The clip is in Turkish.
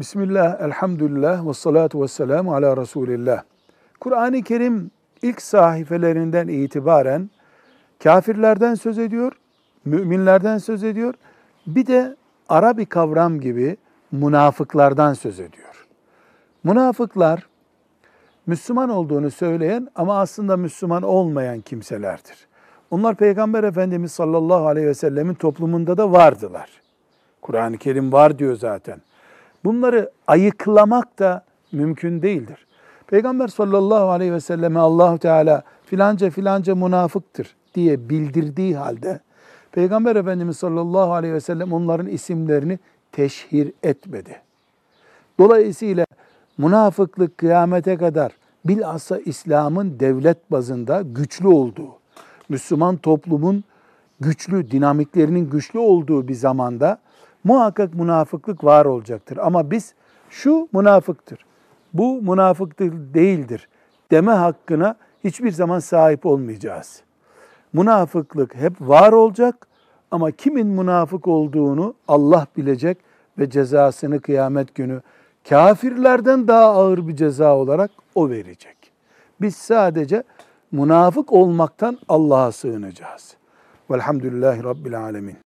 Bismillah, elhamdülillah ve salatu ve selamu ala Resulillah. Kur'an-ı Kerim ilk sahifelerinden itibaren kafirlerden söz ediyor, müminlerden söz ediyor. Bir de ara bir kavram gibi münafıklardan söz ediyor. Münafıklar Müslüman olduğunu söyleyen ama aslında Müslüman olmayan kimselerdir. Onlar Peygamber Efendimiz sallallahu aleyhi ve sellemin toplumunda da vardılar. Kur'an-ı Kerim var diyor zaten. Bunları ayıklamak da mümkün değildir. Peygamber sallallahu aleyhi ve selleme Allahu Teala filanca filanca münafıktır diye bildirdiği halde Peygamber Efendimiz sallallahu aleyhi ve sellem onların isimlerini teşhir etmedi. Dolayısıyla münafıklık kıyamete kadar bilhassa İslam'ın devlet bazında güçlü olduğu, Müslüman toplumun güçlü, dinamiklerinin güçlü olduğu bir zamanda muhakkak münafıklık var olacaktır. Ama biz şu münafıktır, bu münafıktır değildir deme hakkına hiçbir zaman sahip olmayacağız. Münafıklık hep var olacak ama kimin münafık olduğunu Allah bilecek ve cezasını kıyamet günü kafirlerden daha ağır bir ceza olarak o verecek. Biz sadece münafık olmaktan Allah'a sığınacağız. Velhamdülillahi Rabbil Alemin.